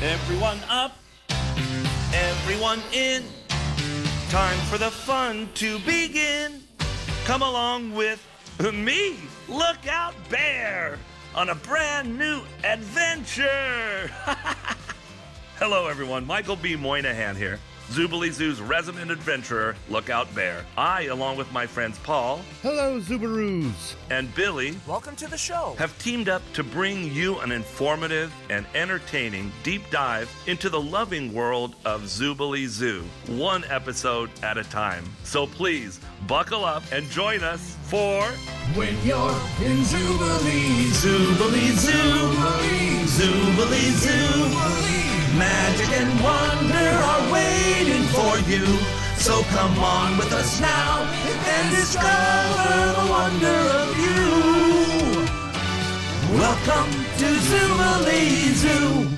Everyone up, everyone in. Time for the fun to begin. Come along with me, Lookout Bear, on a brand new adventure. Hello, everyone. Michael B. Moynihan here. Zoobilee Zoo's resident adventurer, Lookout Bear. I, along with my friends Paul Hello, Zubaroos. and Billy, Welcome to the show. have teamed up to bring you an informative and entertaining deep dive into the loving world of Zoobilee Zoo, one episode at a time. So please buckle up and join us for When you're in Jubilee, Zoobilee Zoo, Jubilee, Zoobilee Zoo. Magic and wonder are waiting for you. So come on with us now and discover the wonder of you. Welcome to Zoobilee Zoo.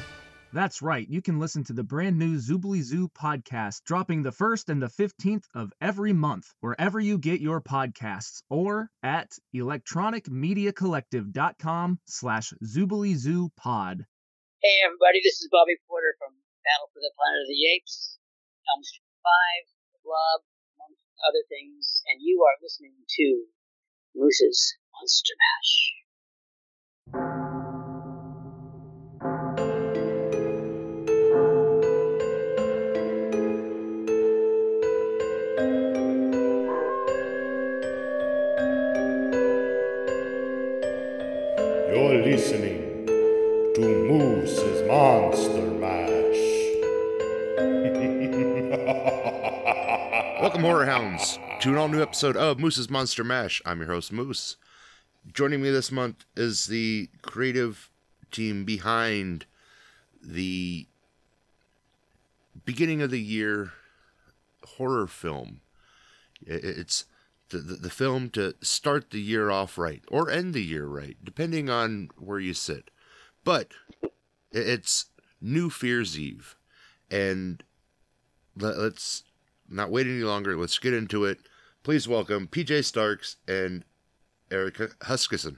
That's right. You can listen to the brand new Zoobly Zoo podcast dropping the 1st and the 15th of every month, wherever you get your podcasts, or at electronicmediacollective.com slash Zoobly Zoo pod. Hey everybody, this is Bobby Porter from Battle for the Planet of the Apes, Elm Street 5, The Blob, amongst other things, and you are listening to Moose's Monster Mash. Welcome, Horror Hounds, to an all new episode of Moose's Monster Mash. I'm your host, Moose. Joining me this month is the creative team behind the beginning of the year horror film. It's the, the, the film to start the year off right or end the year right, depending on where you sit. But it's New Fear's Eve. And let, let's not wait any longer. Let's get into it. Please welcome PJ Starks and Erica Huskisson.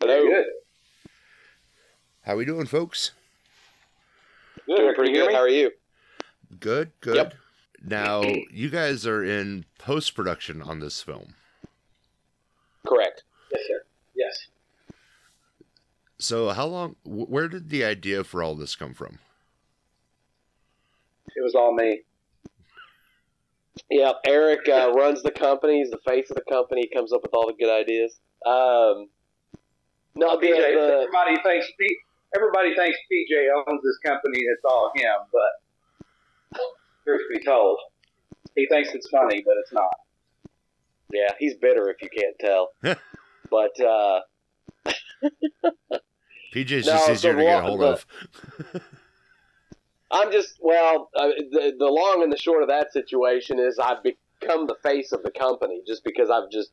Hello. Good. How we doing, folks? Good. Doing pretty good. How are you? Good, good. Yep. Now, you guys are in post production on this film. Correct. Yes, sir. Yes. So, how long, where did the idea for all this come from? It was all me. Yeah, Eric uh, runs the company. He's the face of the company. He comes up with all the good ideas. Um, no, the, PJ, the, everybody thinks P, everybody thinks PJ owns this company. It's all him, but truth be told, he thinks it's funny, but it's not. yeah, he's bitter if you can't tell. but uh, PJ's No, just so easier to get a hold of. I'm just well. Uh, the the long and the short of that situation is I've become the face of the company just because I've just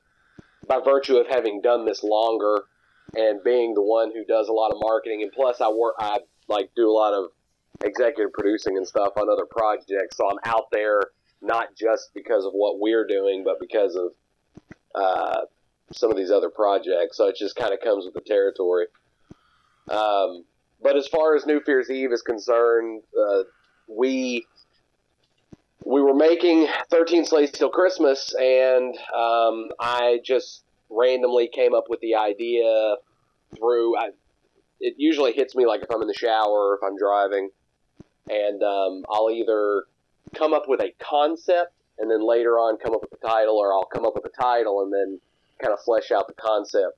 by virtue of having done this longer and being the one who does a lot of marketing and plus I work I like do a lot of executive producing and stuff on other projects so I'm out there not just because of what we're doing but because of uh, some of these other projects so it just kind of comes with the territory. Um, but as far as New Fear's Eve is concerned, uh, we we were making 13 Slays Till Christmas, and um, I just randomly came up with the idea through. I, it usually hits me like if I'm in the shower or if I'm driving, and um, I'll either come up with a concept and then later on come up with a title, or I'll come up with a title and then kind of flesh out the concept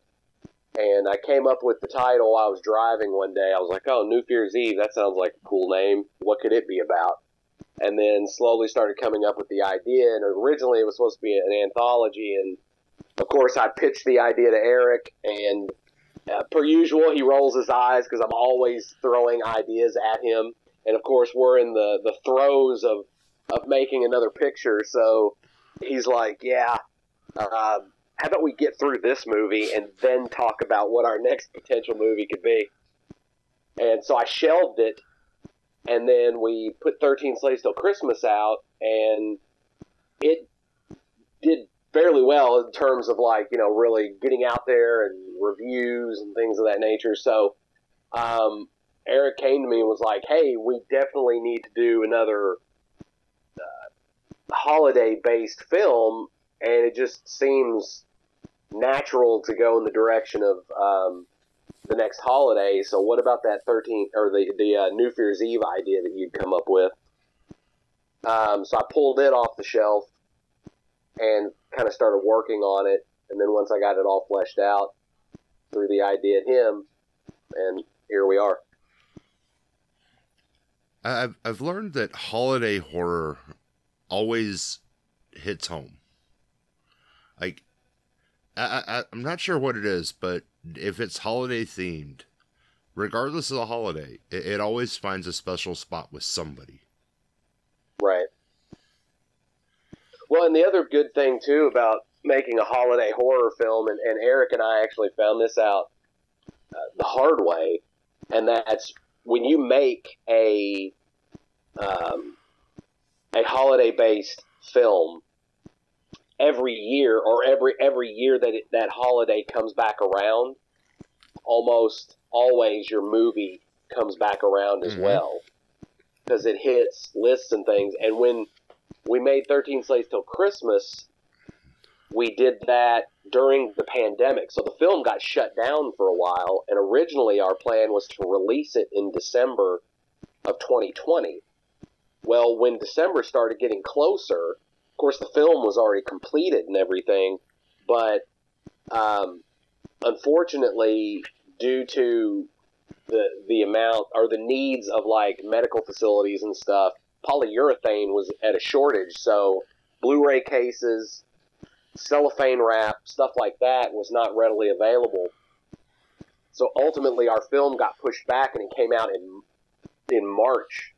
and I came up with the title I was driving one day. I was like, "Oh, New Fear's Eve. That sounds like a cool name. What could it be about?" And then slowly started coming up with the idea. And originally it was supposed to be an anthology. And of course, I pitched the idea to Eric. And uh, per usual, he rolls his eyes because I'm always throwing ideas at him. And of course, we're in the the throes of of making another picture. So he's like, "Yeah." Uh, how about we get through this movie and then talk about what our next potential movie could be? And so I shelved it, and then we put 13 Slays Till Christmas out, and it did fairly well in terms of like, you know, really getting out there and reviews and things of that nature. So um, Eric came to me and was like, "Hey, we definitely need to do another uh, holiday-based film," and it just seems natural to go in the direction of um, the next holiday. So, what about that 13th or the the uh, New Year's Eve idea that you'd come up with? Um, so I pulled it off the shelf and kind of started working on it. And then once I got it all fleshed out, threw the idea at him, and here we are. I've I've learned that holiday horror always hits home. Like, I, I I'm not sure what it is, but if it's holiday themed, regardless of the holiday, it, it always finds a special spot with somebody. Right. Well, and the other good thing too about making a holiday horror film, and, and Eric and I actually found this out uh, the hard way, and that's when you make a um, a holiday based film every year or every every year that it, that holiday comes back around almost always your movie comes back around as Mhm. well. Because it hits lists and things. And when we made 13 slays till christmas we did that during the pandemic. So the film got shut down for a while and originally our plan was to release it in december of 2020 well when december started getting closer of course the film was already completed and everything but um, unfortunately due to the the amount or the needs of like medical facilities and stuff polyurethane was at a shortage so blu-ray cases cellophane wrap stuff like that was not readily available. So ultimately our film got pushed back and it came out in in march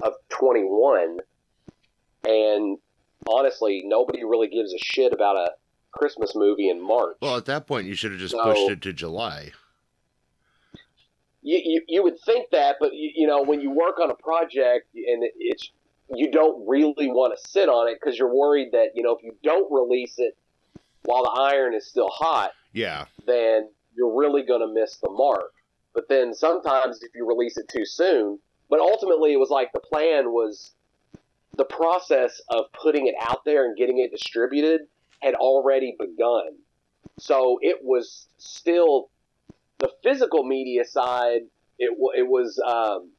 of 21 and honestly nobody really gives a shit about a christmas movie in march Well, at that point, you should have just So- pushed it to July. you, you, you would think that, but you, you know, when you work on a project and it's you don't really want to sit on it because you're worried that you know if you don't release it while the iron is still hot, Yeah, then you're really going to miss the mark. But then sometimes if you release it too soon, but ultimately it was like the plan was the process of putting it out there and getting it distributed had already begun. So it was still the physical media side. It it was um,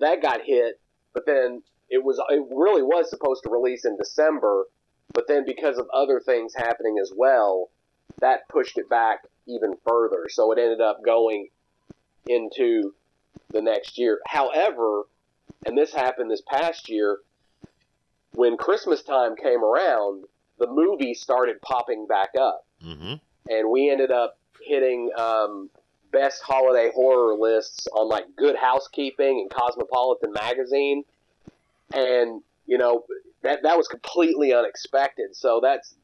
that got hit, but then it was it really was supposed to release in December, but then because of other things happening as well, that pushed it back even further. So it ended up going into the next year. However, and this happened this past year, when Christmas time came around, the movie started popping back up, mm-hmm. and we ended up hitting um, best holiday horror lists on like Good Housekeeping and Cosmopolitan magazine, and you know that that was completely unexpected. So that's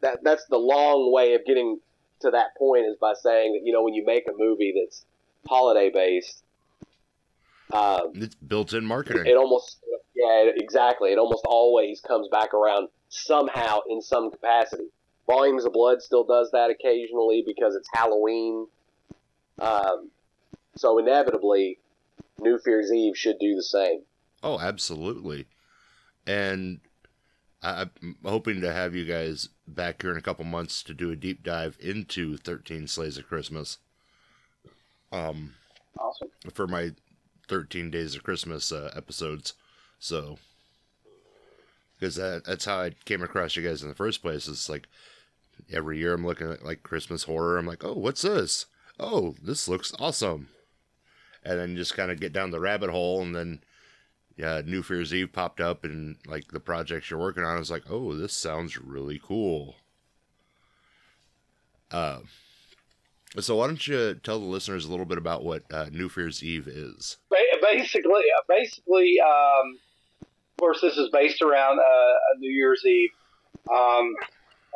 that that's the long way of getting to that point is by saying that you know when you make a movie that's holiday based, um, it's built-in marketing. it almost yeah exactly it almost always comes back around somehow in some capacity volumes of blood still does that occasionally because it's halloween um, so inevitably new fear's eve should do the same Oh, absolutely. And I'm hoping to have you guys back here in a couple months to do a deep dive into 13 Slays of Christmas. Um, Awesome. for my 13 Days of Christmas uh, episodes. So, because that, that's how I came across you guys in the first place. It's like every year I'm looking at like Christmas horror. I'm like, oh, what's this? Oh, this looks awesome. And then just kind of get down the rabbit hole. And then, yeah, New Fear's Eve popped up and like the projects you're working on. I was like, oh, this sounds really cool. Uh, so why don't you tell the listeners a little bit about what uh, New Fear's Eve is? Basically, uh, basically, um, of course, this is based around uh, a New Year's Eve. Um,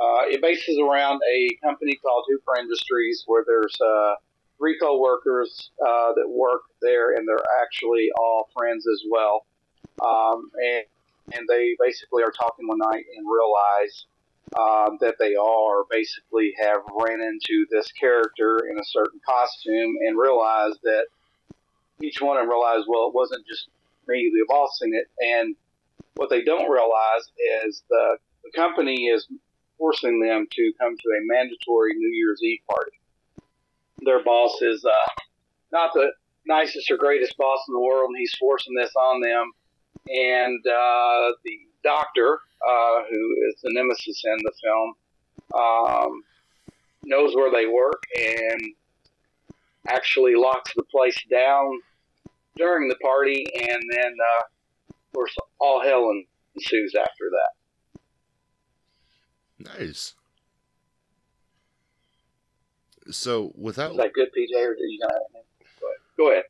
uh, it bases around a company called Hooper Industries, where there's uh, three co-workers uh, that work there, and they're actually all friends as well. Um, and and they basically are talking one night and realize um, that they are basically have ran into this character in a certain costume and realized that each one of them realized, well, it wasn't just me, the bossing it. And what they don't realize is the, the company is forcing them to come to a mandatory New Year's Eve party. Their boss is uh, not the nicest or greatest boss in the world, and he's forcing this on them. And uh, the doctor, uh, who is the nemesis in the film, um, knows where they work and actually locks the place down during the party, and then, uh, of course, all hell ensues after that. Nice. So without Is that good, PJ, or do you? Go ahead.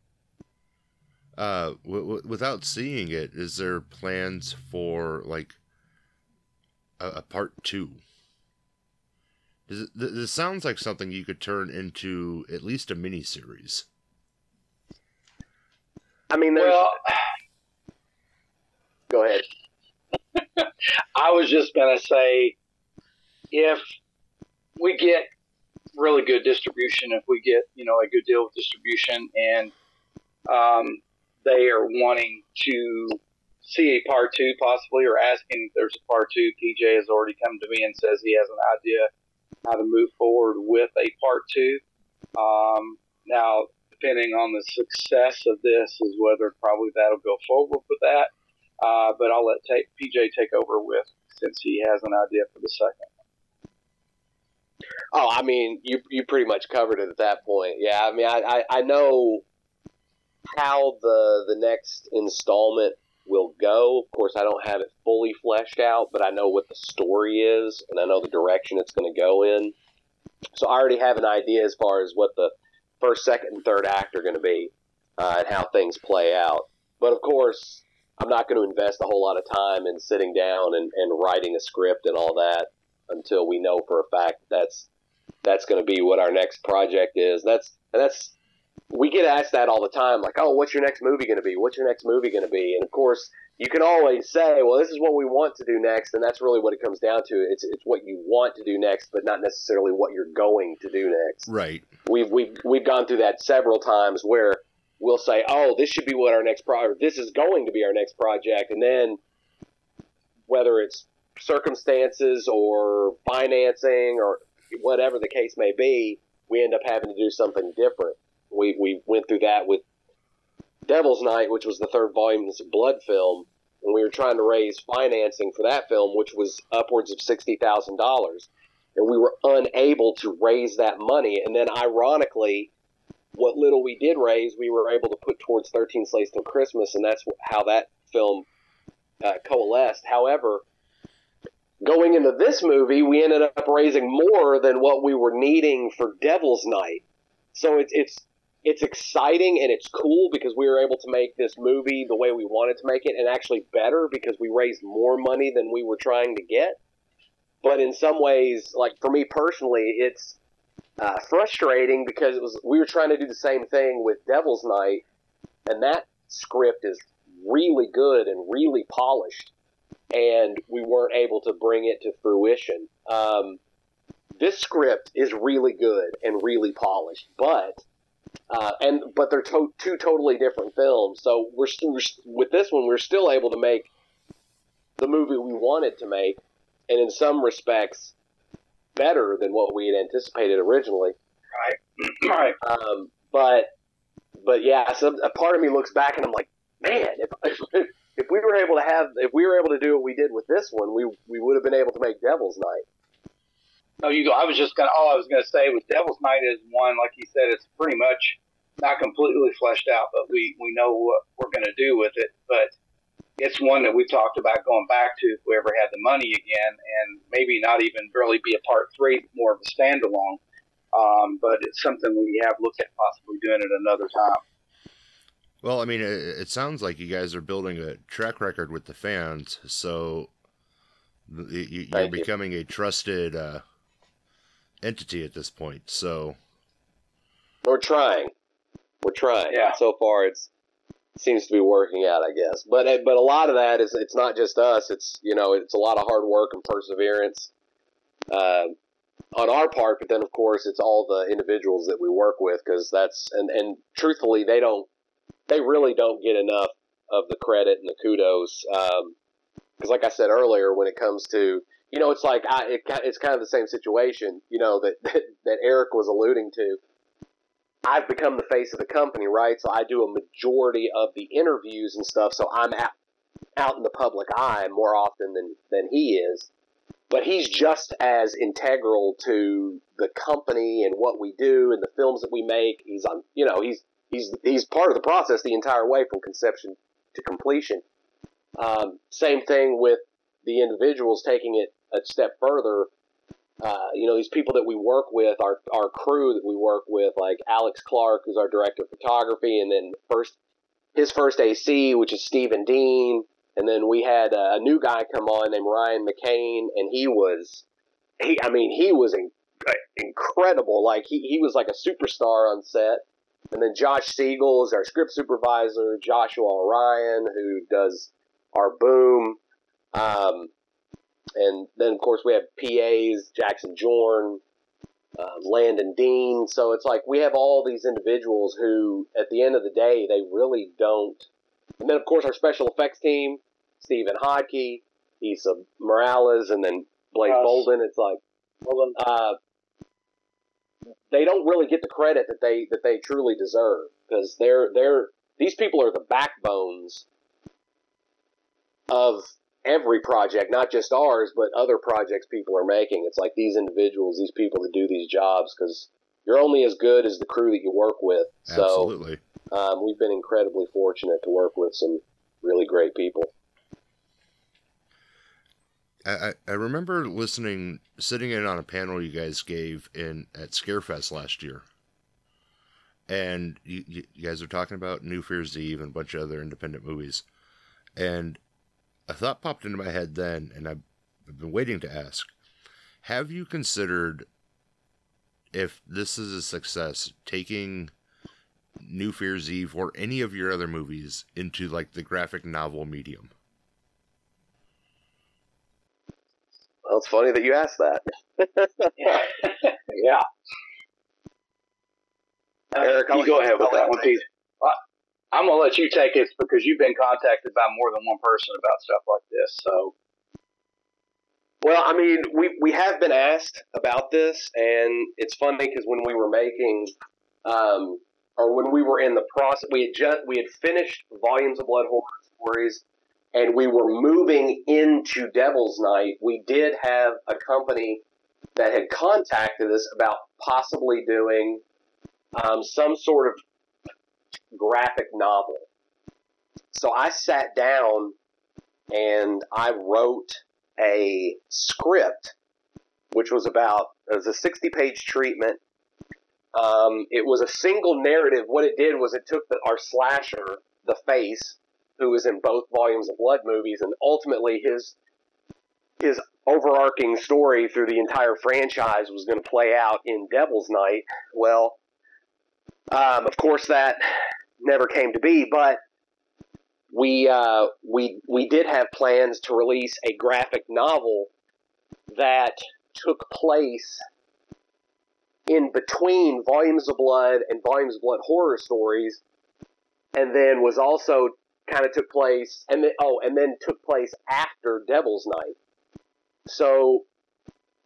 uh w- w- without seeing it, is there plans for like a, a part two? Does it, th- this sounds like something you could turn into at least a mini series. I mean, there's. Well, go ahead. I was just going to say if we get really good distribution, if we get, you know, a good deal of distribution and um, they are wanting to see a part two possibly or asking if there's a part two, PJ has already come to me and says he has an idea how to move forward with a part two. Um, now, depending on the success of this is whether probably that'll go forward with that. Uh, but I'll let ta- PJ take over with since he has an idea for the second. Oh, I mean, you you pretty much covered it at that point. Yeah, I mean, I, I, I know how the the next installment will go. Of course, I don't have it fully fleshed out, but I know what the story is, and I know the direction it's going to go in. So I already have an idea as far as what the first, second, and third act are going to be, uh, and how things play out. But of course, I'm not going to invest a whole lot of time in sitting down and, and writing a script and all that until we know for a fact that's that's going to be what our next project is. That's that's we get asked that all the time, like, oh, what's your next movie going to be? What's your next movie going to be? And of course, you can always say, well, this is what we want to do next, and that's really what it comes down to. It's it's what you want to do next, but not necessarily what you're going to do next. Right. We've we've we've gone through that several times where we'll say, oh, this should be what our next project. This is going to be our next project, and then whether it's circumstances or financing or whatever the case may be, we end up having to do something different. We we went through that with Devil's Night, which was the third volume of Blood film, and we were trying to raise financing for that film, which was upwards of sixty thousand dollars, and we were unable to raise that money. And then, ironically, what little we did raise, we were able to put towards Thirteen Slays Till Christmas, and that's how that film uh, coalesced. However, going into this movie, we ended up raising more than what we were needing for Devil's Night. So it's it's it's exciting and it's cool because we were able to make this movie the way we wanted to make it, and actually better because we raised more money than we were trying to get. But in some ways, like for me personally, it's uh, frustrating because it was we were trying to do the same thing with Devil's Night, and that script is really good and really polished and we weren't able to bring it to fruition. Um, this script is really good and really polished, but uh, and but they're to- two totally different films. So we're, st- we're st- with this one, we're still able to make the movie we wanted to make, and in some respects, better than what we had anticipated originally. Right. right. Um, but but yeah, so a part of me looks back and I'm like, man, if, if if we were able to have if we were able to do what we did with this one, we we would have been able to make Devil's Night. No, you go. I was just gonna. All I was gonna say was Devil's Night is one, like you said, it's pretty much not completely fleshed out, but we we know what we're gonna do with it. But it's one that we talked about going back to if we ever had the money again, and maybe not even really be a part three, more of a standalone. Um, but it's something we have looked at possibly doing it another time. Well, I mean, it, it sounds like you guys are building a track record with the fans, so you, you're Thank you. becoming a trusted uh, entity at this point. So, We're trying. We're trying. Yeah. So far, it's seems to be working out, I guess. But uh, but a lot of that is it's not just us. It's you know it's a lot of hard work and perseverance uh, on our part. But then of course it's all the individuals that we work with because that's and and truthfully they don't they really don't get enough of the credit and the kudos. Because, like I said earlier, when it comes to you know, it's like I, it, it's kind of the same situation, you know, that, that that Eric was alluding to. I've become the face of the company, right? So I do a majority of the interviews and stuff. So I'm out, out in the public eye more often than than he is. But he's just as integral to the company and what we do and the films that we make. He's on, you know, he's he's he's part of the process the entire way from conception to completion. Um, same thing with the individuals taking it a step further. Uh, you know, these people that we work with, our our crew that we work with, like Alex Clark, who's our director of photography, and then first his first AC, which is Stephen Dean, and then we had a, new guy come on named Ryan McCain, and he was he, I mean, he was in, incredible. Like he he was like a superstar on set. And then Josh Siegel is our script supervisor. Joshua Ryan, who does our boom. Um, and then of course we have PAs, Jackson Jorn, um, Landon Dean. So it's like we have all these individuals who, at the end of the day, they really don't. And then of course our special effects team, Stephen Hodke, Issa Morales, and then Blake Us. Bolden. It's like uh, they don't really get the credit that they that they truly deserve because they're they're these people are the backbones of every project, not just ours, but other projects people are making. It's like these individuals, these people that do these jobs, because you're only as good as the crew that you work with. So Absolutely. um, we've been incredibly fortunate to work with some really great people. I, I remember listening, sitting in on a panel you guys gave in at Scarefest last year, and you, you, you guys are talking about New Fear's Eve and a bunch of other independent movies, and a thought popped into my head then, and I've, I've been waiting to ask: Have you considered if this is a success, taking New Fear's Eve or any of your other movies into like the graphic novel medium? Well, it's funny that you asked that. yeah. Eric, I'll you go ahead with that that one, Pete. I'm gonna let you take it because you've been contacted by more than one person about stuff like this. So Well, I mean, we we have been asked about this, and it's funny because when we were making, um, or when we were in the process, we had just we had finished volumes of Blood Horror Stories, and we were moving into Devil's Night. We did have a company that had contacted us about possibly doing um, some sort of graphic novel. So I sat down and I wrote a script, which was about it was a sixty page treatment. Um, it was a single narrative. What it did was it took the, our slasher, the face, who was in both volumes of Blood movies, and ultimately his his overarching story through the entire franchise was going to play out in Devil's Night. Well, um, of course that never came to be, but we uh, we we did have plans to release a graphic novel that took place in between Volumes of Blood and Volumes of Blood horror stories, and then was also kind of took place and then oh and then took place after Devil's Night. So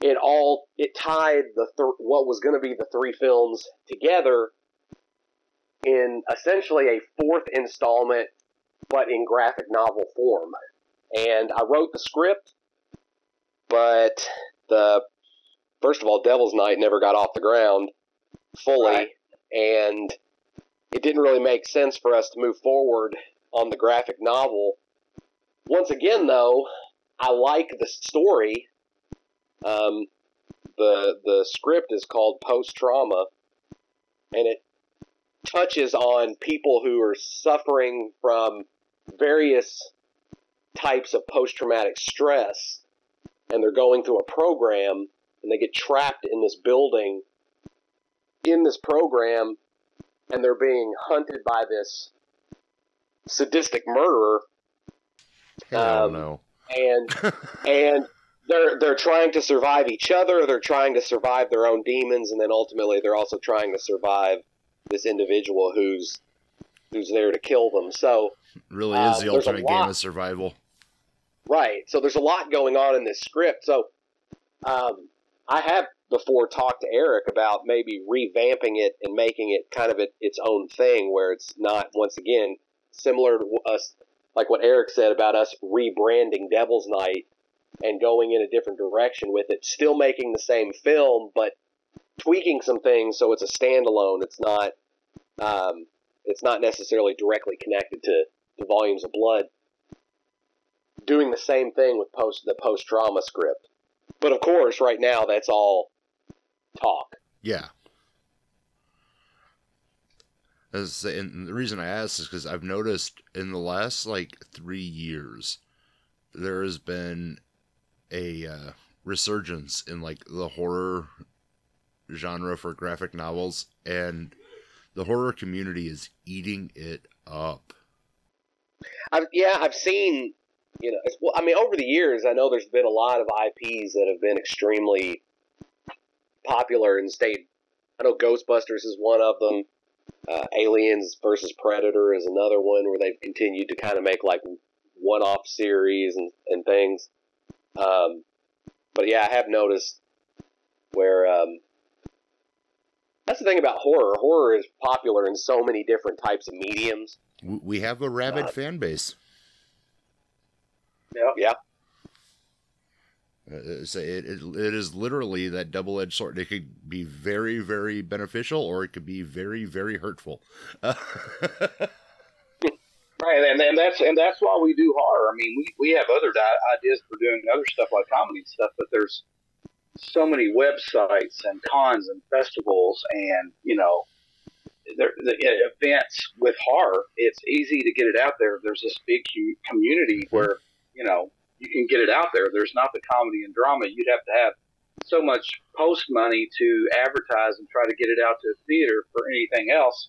it all it tied the th- what was going to be the three films together in essentially a fourth installment but in graphic novel form. And I wrote the script, but the first of all, Devil's Night never got off the ground fully, Right. and it didn't really make sense for us to move forward on the graphic novel. Once again, though, I like the story. Um, the the script is called Post Trauma, and it touches on people who are suffering from various types of post traumatic stress and they're going through a program and they get trapped in this building in this program and they're being hunted by this sadistic murderer Um, no. and and they're they're trying to survive each other they're trying to survive their own demons and then ultimately they're also trying to survive this individual who's who's there to kill them. So Really Uh, is the there's ultimate game of survival. Right. So there's a lot going on in this script. So um, I have before talked to Eric about maybe revamping it and making it kind of it, its own thing where it's not, once again, similar to us, like what Eric said about us rebranding Devil's Night and going in a different direction with it, still making the same film, but tweaking some things so it's a standalone. It's not. Um, it's not necessarily directly connected to, to volumes of blood doing the same thing with post the post trauma script. But of course, right now that's all talk. Yeah. As, and the reason I ask is because I've noticed in the last like three years, there has been a uh, resurgence in like the horror genre for graphic novels, and the horror community is eating it up. I've, yeah, I've seen. You know, well, I mean, over the years, I know there's been a lot of IPs that have been extremely popular and stayed. I know Ghostbusters is one of them. Uh, Aliens versus Predator is another one where they've continued to kind of make like one-off series and, and things. Um, but yeah, I have noticed where um, that's the thing about horror. Horror is popular in so many different types of mediums. We have a rabid Uh, fan base. Yeah. Uh, it's- it, it, it is literally that double edged sword. It could be very, very beneficial or it could be very, very hurtful. Right, and, and that's and that's why we do horror. I mean, we, we have other di- ideas for doing other stuff like comedy stuff, but there's so many websites and cons and festivals and you know the events with horror. It's easy to get it out there. There's this big community where you know you can get it out there. There's not the comedy and drama. You'd have to have so much post money to advertise and try to get it out to a theater for anything else.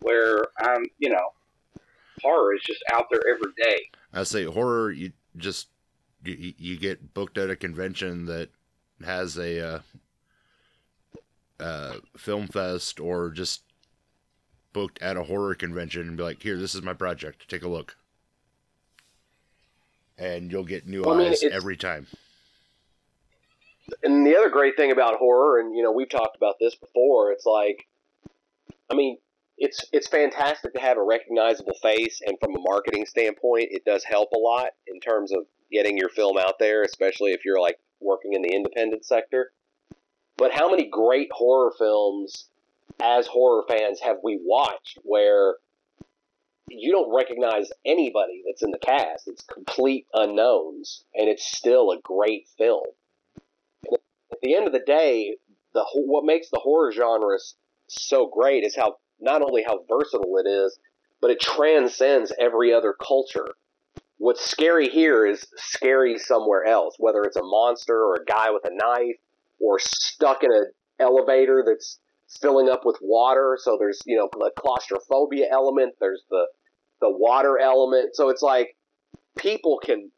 Where I'm, you know, horror is just out there every day. I say horror. You just you, you get booked at a convention that has a uh, uh, film fest, or just booked at a horror convention and be like, "Here, this is my project. Take a look," and you'll get new Well, I mean, eyes every time. and the other great thing about horror, and you know, we've talked about this before. It's like, I mean, it's it's fantastic to have a recognizable face, and from a marketing standpoint, it does help a lot in terms of getting your film out there, especially if you're like working in the independent sector. But how many great horror films, as horror fans, have we watched where you don't recognize anybody that's in the cast? It's complete unknowns, and it's still a great film at the end of the day, the what makes the horror genre so great is how not only how versatile it is, but it transcends every other culture. What's scary here is scary somewhere else, whether it's a monster or a guy with a knife or stuck in an elevator that's filling up with water. So there's you know the claustrophobia element. There's the the water element. So it's like people can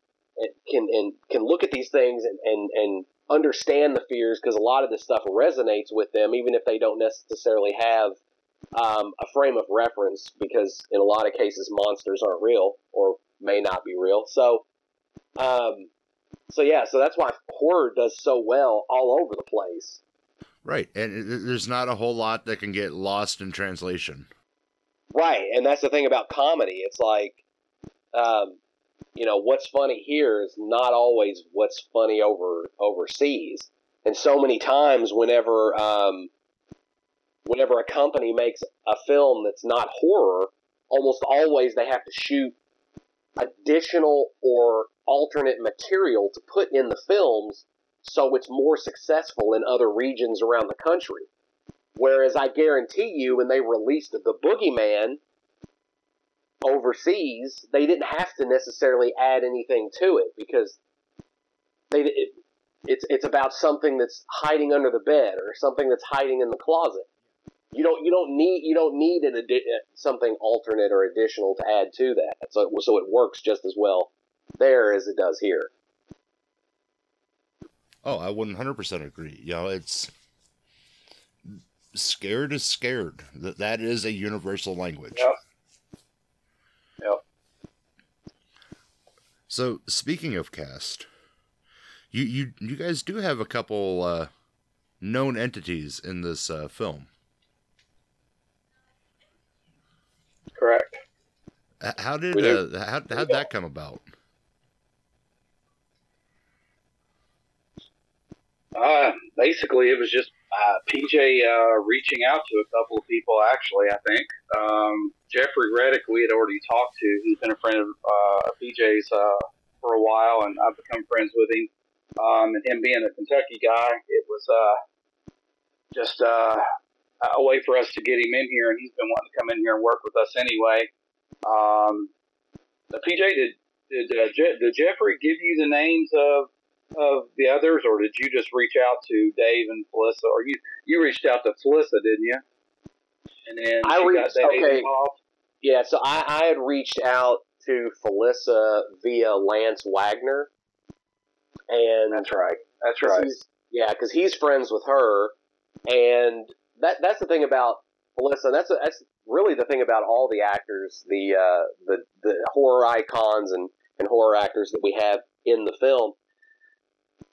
can and can look at these things and and, and understand the fears because a lot of this stuff resonates with them, even if they don't necessarily have um, a frame of reference. Because in a lot of cases, monsters aren't real or may not be real. So, um, so yeah, so that's why horror does so well all over the place. Right, and there's not a whole lot that can get lost in translation. Right, and that's the thing about comedy. It's like, um, you know, what's funny here is not always what's funny over overseas. And so many times, whenever um, whenever a company makes a film that's not horror, almost always they have to shoot additional or alternate material to put in the films so it's more successful in other regions around the country. Whereas I guarantee you, when they released the Boogeyman overseas, they didn't have to necessarily add anything to it because they it, it's it's about something that's hiding under the bed or something that's hiding in the closet you don't you don't need you don't need an adi- uh, something alternate or additional to add to that. So it, so it works just as well there as it does here. Oh, I 100% agree. You know, it's scared is scared. That that is a universal language. Yeah. Yep. So speaking of cast, you you you guys do have a couple uh, known entities in this uh, film. Correct. How did uh, how how'd that come about? Uh, basically, it was just uh, PJ uh, reaching out to a couple of people. Actually, I think um, Jeffrey Reddick we had already talked to. He's been a friend of uh, PJ's uh, for a while, and I've become friends with him. Um, and him being a Kentucky guy, it was uh, just uh, a way for us to get him in here, and he's been wanting to come in here and work with us anyway. Um, PJ, did did, uh, Je- did Jeffrey give you the names of of the others, or did you just reach out to Dave and Felissa? Or you you reached out to Felissa, didn't you? And then I reached- okay. involved. Yeah, so I, I had reached out to Felissa via Lance Wagner, and That's right. that's right. he's- yeah, because he's friends with her, and that that's the thing about Felissa. That's that's really the thing about all the actors, the uh, the the horror icons and and horror actors that we have in the film.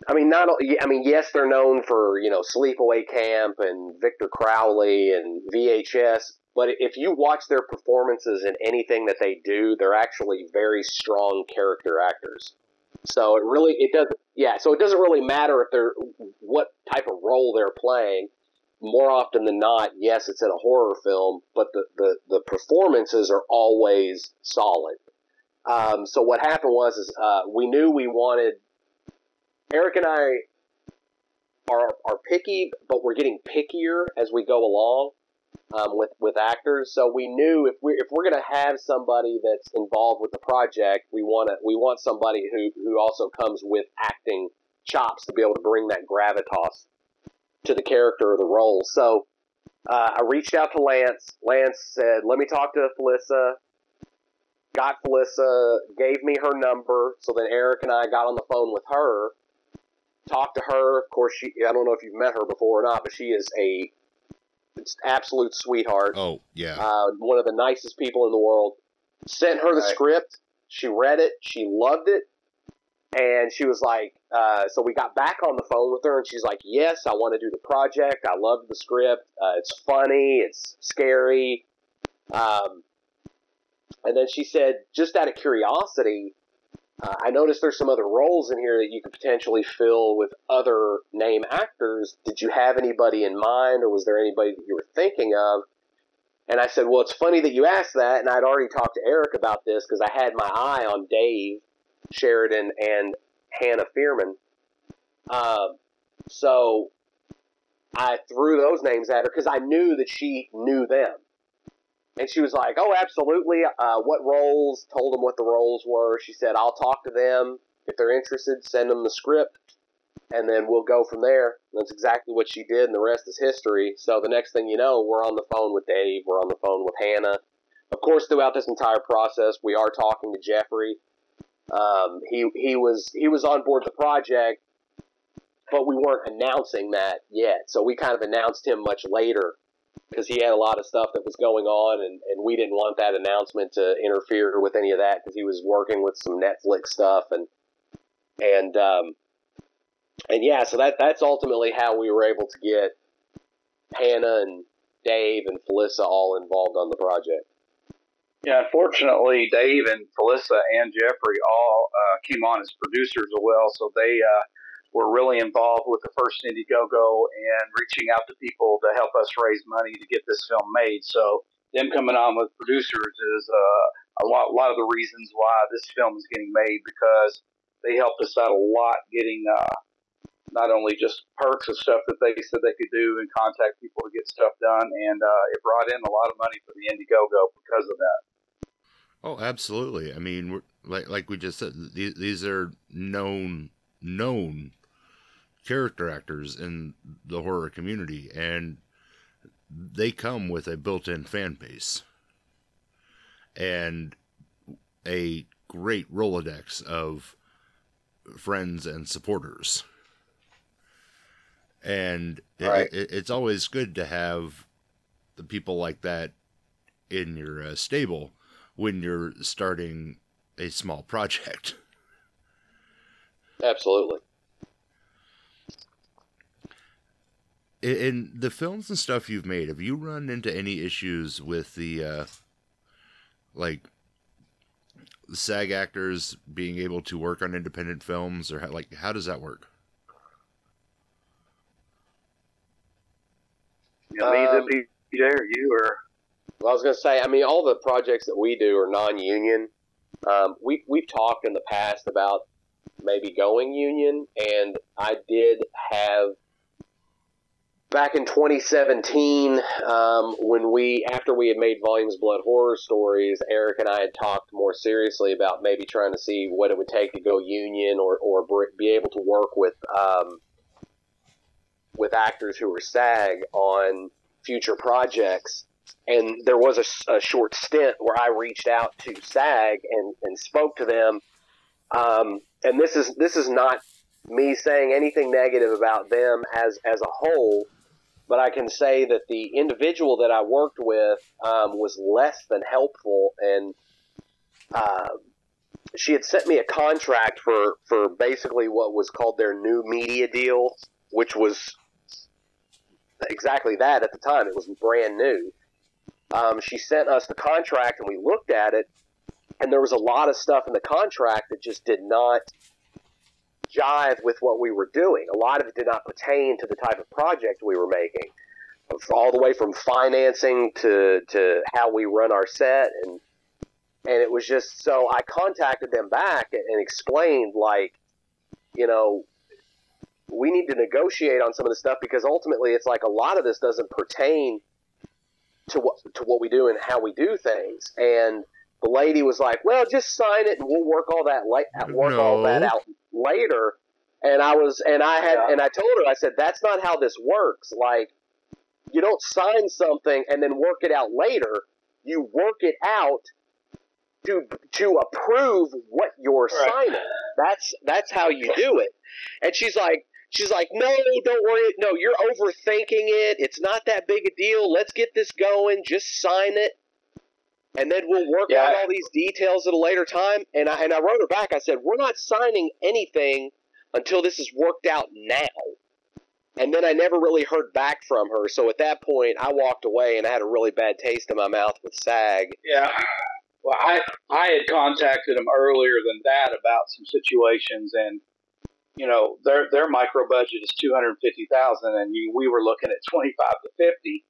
I mean, not. I mean, yes, they're known for you know Sleepaway Camp and Victor Crowley and VHS. But if you watch their performances in anything that they do, they're actually very strong character actors. So it really it doesn't yeah, so it doesn't really matter if they're what type of role they're playing. More often than not, yes, it's in a horror film, but the, the, the performances are always solid. Um, so what happened was is uh, we knew we wanted Eric and I are are picky, but we're getting pickier as we go along um, with with actors. So we knew if we if we're to have somebody that's involved with the project, we want we want somebody who who also comes with acting chops to be able to bring that gravitas to the character or the role. So uh, I reached out to Lance. Lance said, "Let me talk to Felissa." Got Felissa, gave me her number. So then Eric and I got on the phone with her, talked to her. Of course, she I don't know if you've met her before or not, but she is a absolute sweetheart. Oh yeah, Uh, one of the nicest people in the world. Sent her the Right. script. She read it. She loved it. And she was like, uh, so we got back on the phone with her, and she's like, yes, I want to do the project. I love the script. Uh, it's funny. It's scary. Um, and then she said, just out of curiosity, uh, I noticed there's some other roles in here that you could potentially fill with other name actors. Did you have anybody in mind, or was there anybody that you were thinking of? And I said, well, it's funny that you asked that, and I'd already talked to Eric about this because I had my eye on Dave Sheridan and Hannah Fierman. Um, so I threw those names at her because I knew that she knew them. And she was like, "Oh, absolutely. Uh, what roles?" Told them what the roles were. She said, "I'll talk to them if they're interested. Send them the script, and then we'll go from there." And that's exactly what she did, and the rest is history. So the next thing you know, we're on the phone with Dave. We're on the phone with Hannah. Of course, throughout this entire process, we are talking to Jeffrey. Um, he he was he was on board the project, but we weren't announcing that yet. So we kind of announced him much later because he had a lot of stuff that was going on, and, and we didn't want that announcement to interfere with any of that because he was working with some Netflix stuff and and um, and yeah, so that that's ultimately how we were able to get Hannah and Dave and Felissa all involved on the project. Yeah, unfortunately, Dave and Felissa and Jeffrey all uh, came on as producers as well, so they uh, were really involved with the first Indiegogo and reaching out to people to help us raise money to get this film made. So them coming on with producers is uh, a lot, a lot of the reasons why this film is getting made because they helped us out a lot getting uh, not only just perks of stuff that they said they could do and contact people to get stuff done, and uh, it brought in a lot of money for the Indiegogo because of that. Oh absolutely. I mean, like like we just said, these, these are known known character actors in the horror community, and they come with a built-in fan base and a great rolodex of friends and supporters. And it- Right. it, it's always good to have the people like that in your uh, stable when you're starting a small project. Absolutely. In, in the films and stuff you've made, have you run into any issues with the uh, like SAG actors being able to work on independent films, or how, like how does that work? You know, me, Um, the PJ, or you, or Well, I was going to say, I mean, all the projects that we do are non-union. Um, we we've talked in the past about maybe going union, and I did have back in 2017 um, when we after we had made Volumes Blood horror stories, Eric and I had talked more seriously about maybe trying to see what it would take to go union or or be able to work with um, with actors who were SAG on future projects and there was a short stint where I reached out to SAG and, and spoke to them. Um, and this is this is not me saying anything negative about them as as a whole, but I can say that the individual that I worked with um, was less than helpful, and uh, she had sent me a contract for for basically what was called their new media deal, which was exactly that at the time. It was brand new um, she sent us the contract and we looked at it and there was a lot of stuff in the contract that just did not jive with what we were doing. A lot of it did not pertain to the type of project we were making all the way from financing to, to how we run our set. And and it was just so i contacted them back and, explained like you know we need to negotiate on some of the stuff because ultimately it's like a lot of this doesn't pertain to what to what we do and how we do things. And the lady was like, "Well, just sign it, and we'll work all that la- uh, work all that out later." And I was, and I had, Yeah. and I told her, I said, "That's not how this works. Like, you don't sign something and then work it out later. You work it out to to approve what you're Right. signing. That's that's how you do it." And she's like, She's like, no, don't worry. No, you're overthinking it. It's not that big a deal. Let's get this going. Just sign it, and then we'll work Yeah. out all these details at a later time. And I and I wrote her back. I said, we're not signing anything until this is worked out now. And then I never really heard back from her. So at that point, I walked away, and I had a really bad taste in my mouth with SAG. Yeah. Well, I I had contacted them earlier than that about some situations, and you know their their micro budget is two hundred fifty thousand, and you, we were looking at twenty five to fifty,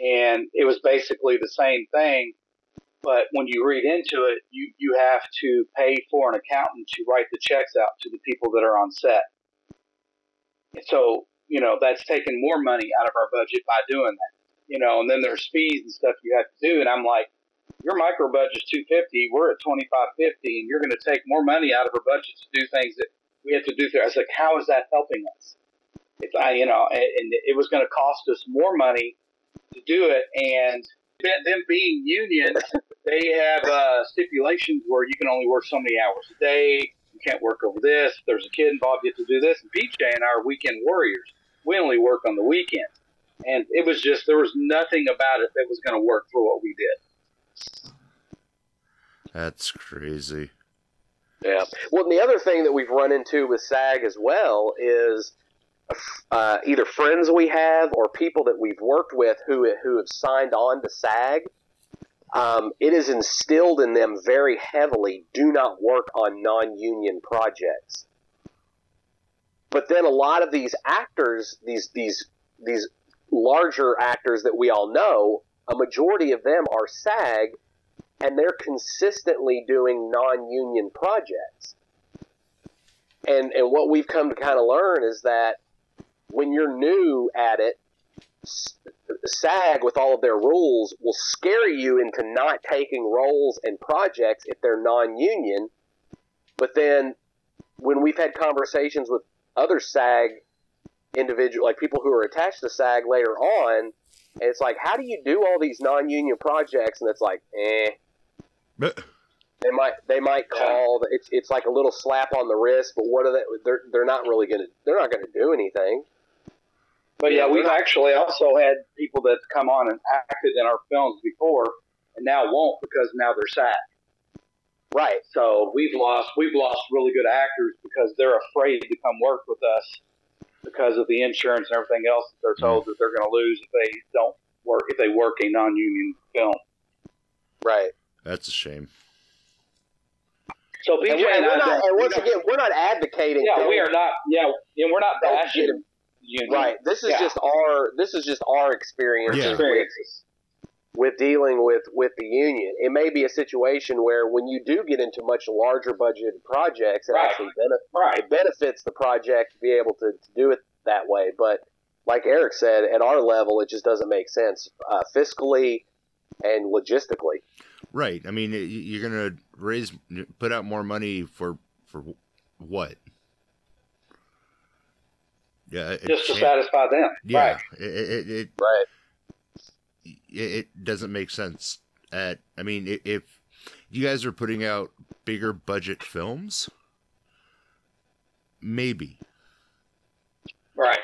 and it was basically the same thing. But when you read into it, you you have to pay for an accountant to write the checks out to the people that are on set. And so you know that's taking more money out of our budget by doing that. You know, and then there's fees and stuff you have to do, and I'm like your micro budget's 250 we're at 2550 and you're going to take more money out of our budget to do things that we have to do there i was like how is that helping us? If i you know and, it was going to cost us more money to do it and them being union they have uh, stipulations where you can only work so many hours a day you can't work over this if there's a kid involved you have to do this and pj and I are weekend warriors we only work on the weekend and it was just there was nothing about it that was going to work for what we did. That's crazy. Yeah. Well, the other thing that we've run into with SAG as well is uh, either friends we have or people that we've worked with who who have signed on to SAG. Um, it is instilled in them very heavily: do not work on non-union projects. But then a lot of these actors, these these these larger actors that we all know, a majority of them are SAG and they're consistently doing non-union projects. And and what we've come to kind of learn is that when you're new at it, SAG with all of their rules will scare you into not taking roles and projects if they're non-union. But then when we've had conversations with other SAG individual like people who are attached to SAG later on, and it's like, how do you do all these non-union projects? And it's like, eh, they might they might call the- it's it's like a little slap on the wrist, but what are they? They're they're not really gonna they're not gonna do anything. But yeah, Yeah, we've not- actually also had people that come on and acted in our films before, and now won't because now they're SAG. Right. So we've lost we've lost really good actors because they're afraid to come work with us because of the insurance and everything else that they're told that they're going to lose if they don't work if they work a non-union film. Right. That's a shame. So PJ And, we're, and, and we're not, don't- and once again, we're not advocating. yeah, we are not. Yeah, and we're not bashing get it. union. Right. This is Yeah. just our. This is just our experience Yeah. with, experiences. with dealing with with the union. It may be a situation where when you do get into much larger budgeted projects, it Right. actually benefits. Right. it benefits the project to be able to, to do it that way. But like Eric said, at our level, it just doesn't make sense uh, fiscally and logistically. Right. I mean, you're gonna raise, put out more money for for what? Yeah. Just to satisfy them. Yeah. Right. It, it, it, Right. it, it doesn't make sense. At I mean, if you guys are putting out bigger budget films, maybe, Right.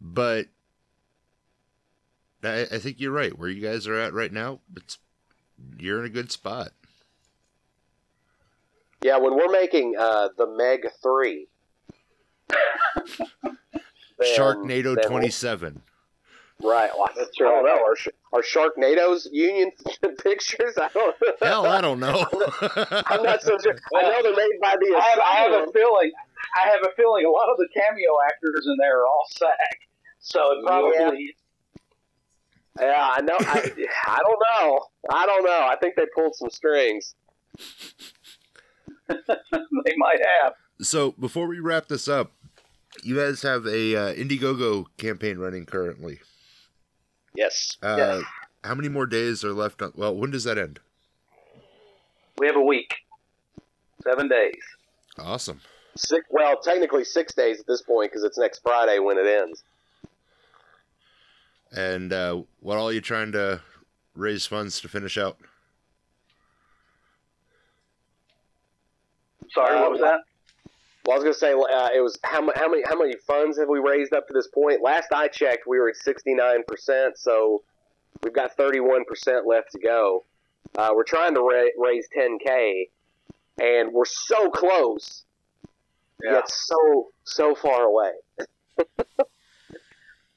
but I, I think you're right. Where you guys are at right now, it's you're in a good spot. Yeah, when we're making uh, the Meg Three, then- Sharknado then- 27. Right. Well, That's I don't know. Are, are Sharknado's union pictures? I don't know. Hell, I don't know. I'm not so sure. I know they're made by the I have, I have a feeling. I have a feeling a lot of the cameo actors in there are all SAG. So it probably. Yeah, I know. I, I don't know. I don't know. I think they pulled some strings. they might have. so before we wrap this up, you guys have a uh, Indiegogo campaign running currently. Yes. Uh, How many more days are left? On, well, when does that end? We have a week, seven days. Awesome. Six, well, technically six days at this point because it's next Friday when it ends. And uh, what all you trying to raise funds to finish out? Sorry, what was that? Well, I was going to say uh, it was how, how many how many funds have we raised up to this point? Last I checked, we were at sixty nine percent, so we've got thirty one percent left to go. Uh, we're trying to ra- raise ten k, and we're so close, Yeah. yet so so far away.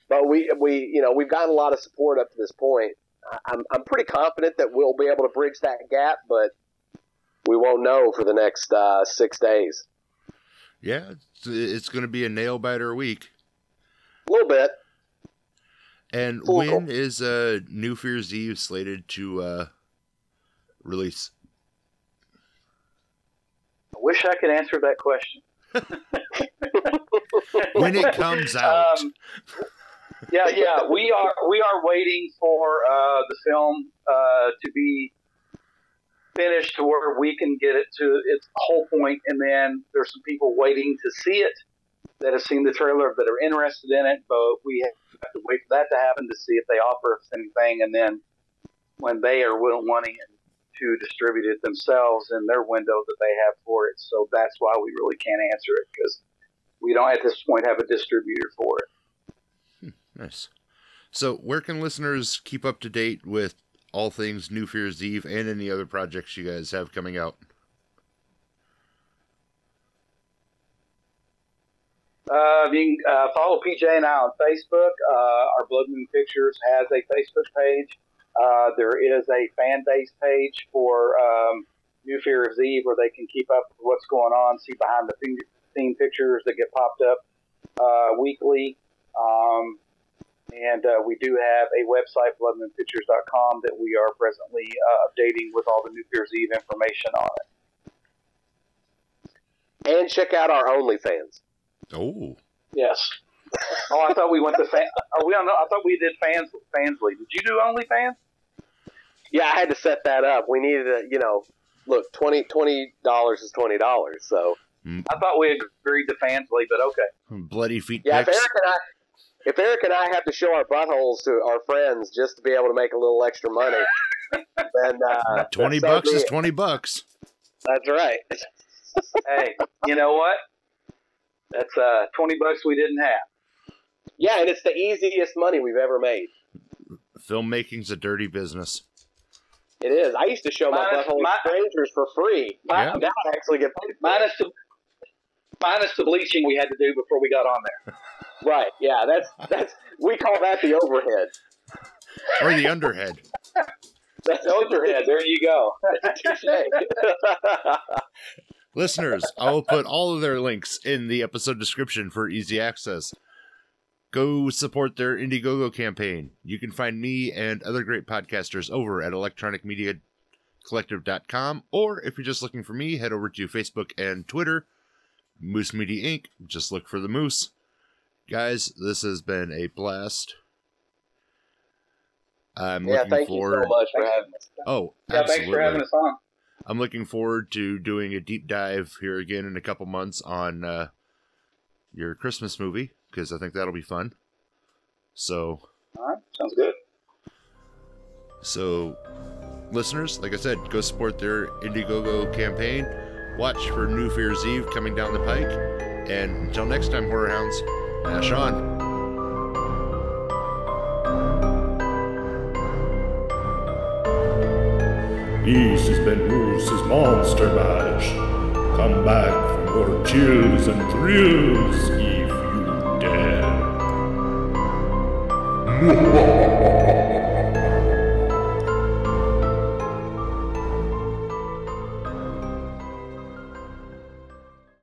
but we we you know we've gotten a lot of support up to this point. I- I'm I'm pretty confident that we'll be able to bridge that gap, but we won't know for the next uh, six days. Yeah, it's, it's going to be a nail biter week. A little bit. And Cool. when is uh, New Fear's Eve slated to uh, release? I wish I could answer that question. When it comes out. Um, yeah, yeah, we are we are waiting for uh, the film uh, to be finished to where we can get it to its whole point, and then there's some people waiting to see it that have seen the trailer that are interested in it, but we have to wait for that to happen to see if they offer us anything, and then when they are wanting to distribute it themselves in their window that they have for it. So that's why we really can't answer it because we don't at this point have a distributor for it. Nice. So, where can listeners keep up to date with all things New Fear's Eve and any other projects you guys have coming out? Uh, you can uh, follow PJ and I on Facebook. Uh, our Blood Moon Pictures has a Facebook page. Uh, there is a fan base page for um, New Fear's Eve where they can keep up with what's going on, see behind the theme pictures that get popped up uh, weekly. Um, and uh, we do have a website, bloodmoonpictures.com, that we are presently uh, updating with all the New Fear's Eve information on it. And check out our OnlyFans. Oh, Yes. Oh, I thought we went to fan. Are we on? I thought we did fans. Fansly. Did you do OnlyFans? Yeah, I had to set that up. We needed to, you know, look, twenty twenty dollars is twenty dollars. So I thought we agreed to Fansly, but okay. bloody feet yeah, if. Eric and I, if Eric and I have to show our buttholes to our friends just to be able to make a little extra money, then uh, Twenty bucks is twenty bucks. That's right. hey, you know what? That's uh, twenty bucks we didn't have. Yeah, and it's the easiest money we've ever made. Filmmaking's a dirty business. It is. I used to show my butthole mi- strangers for free. Yeah. Now I actually get paid. Minus the minus the bleaching we had to do before we got on there. Right. Yeah. That's that's we call that the overhead. Or the underhead. That's Overhead. There you go. Listeners, I will put all of their links in the episode description for easy access. Go support their Indiegogo campaign. You can find me and other great podcasters over at electronicmediacollective.com, or if you're just looking for me, head over to Facebook and Twitter, Moose Media Inc. Just look for the Moose. Guys, this has been a blast. I'm yeah. looking forward. so much for having us. Oh, Yeah, absolutely. thanks for having us on. I'm looking forward to doing a deep dive here again in a couple months on uh, your Christmas movie because I think that'll be fun. So, All right, sounds good. so listeners, like I said, go support their Indiegogo campaign. Watch for New Fear's Eve coming down the pike. And until next time, Horror Hounds, Ash on. This has been Moose's Monster Mash. Come back for more chills and thrills if you dare.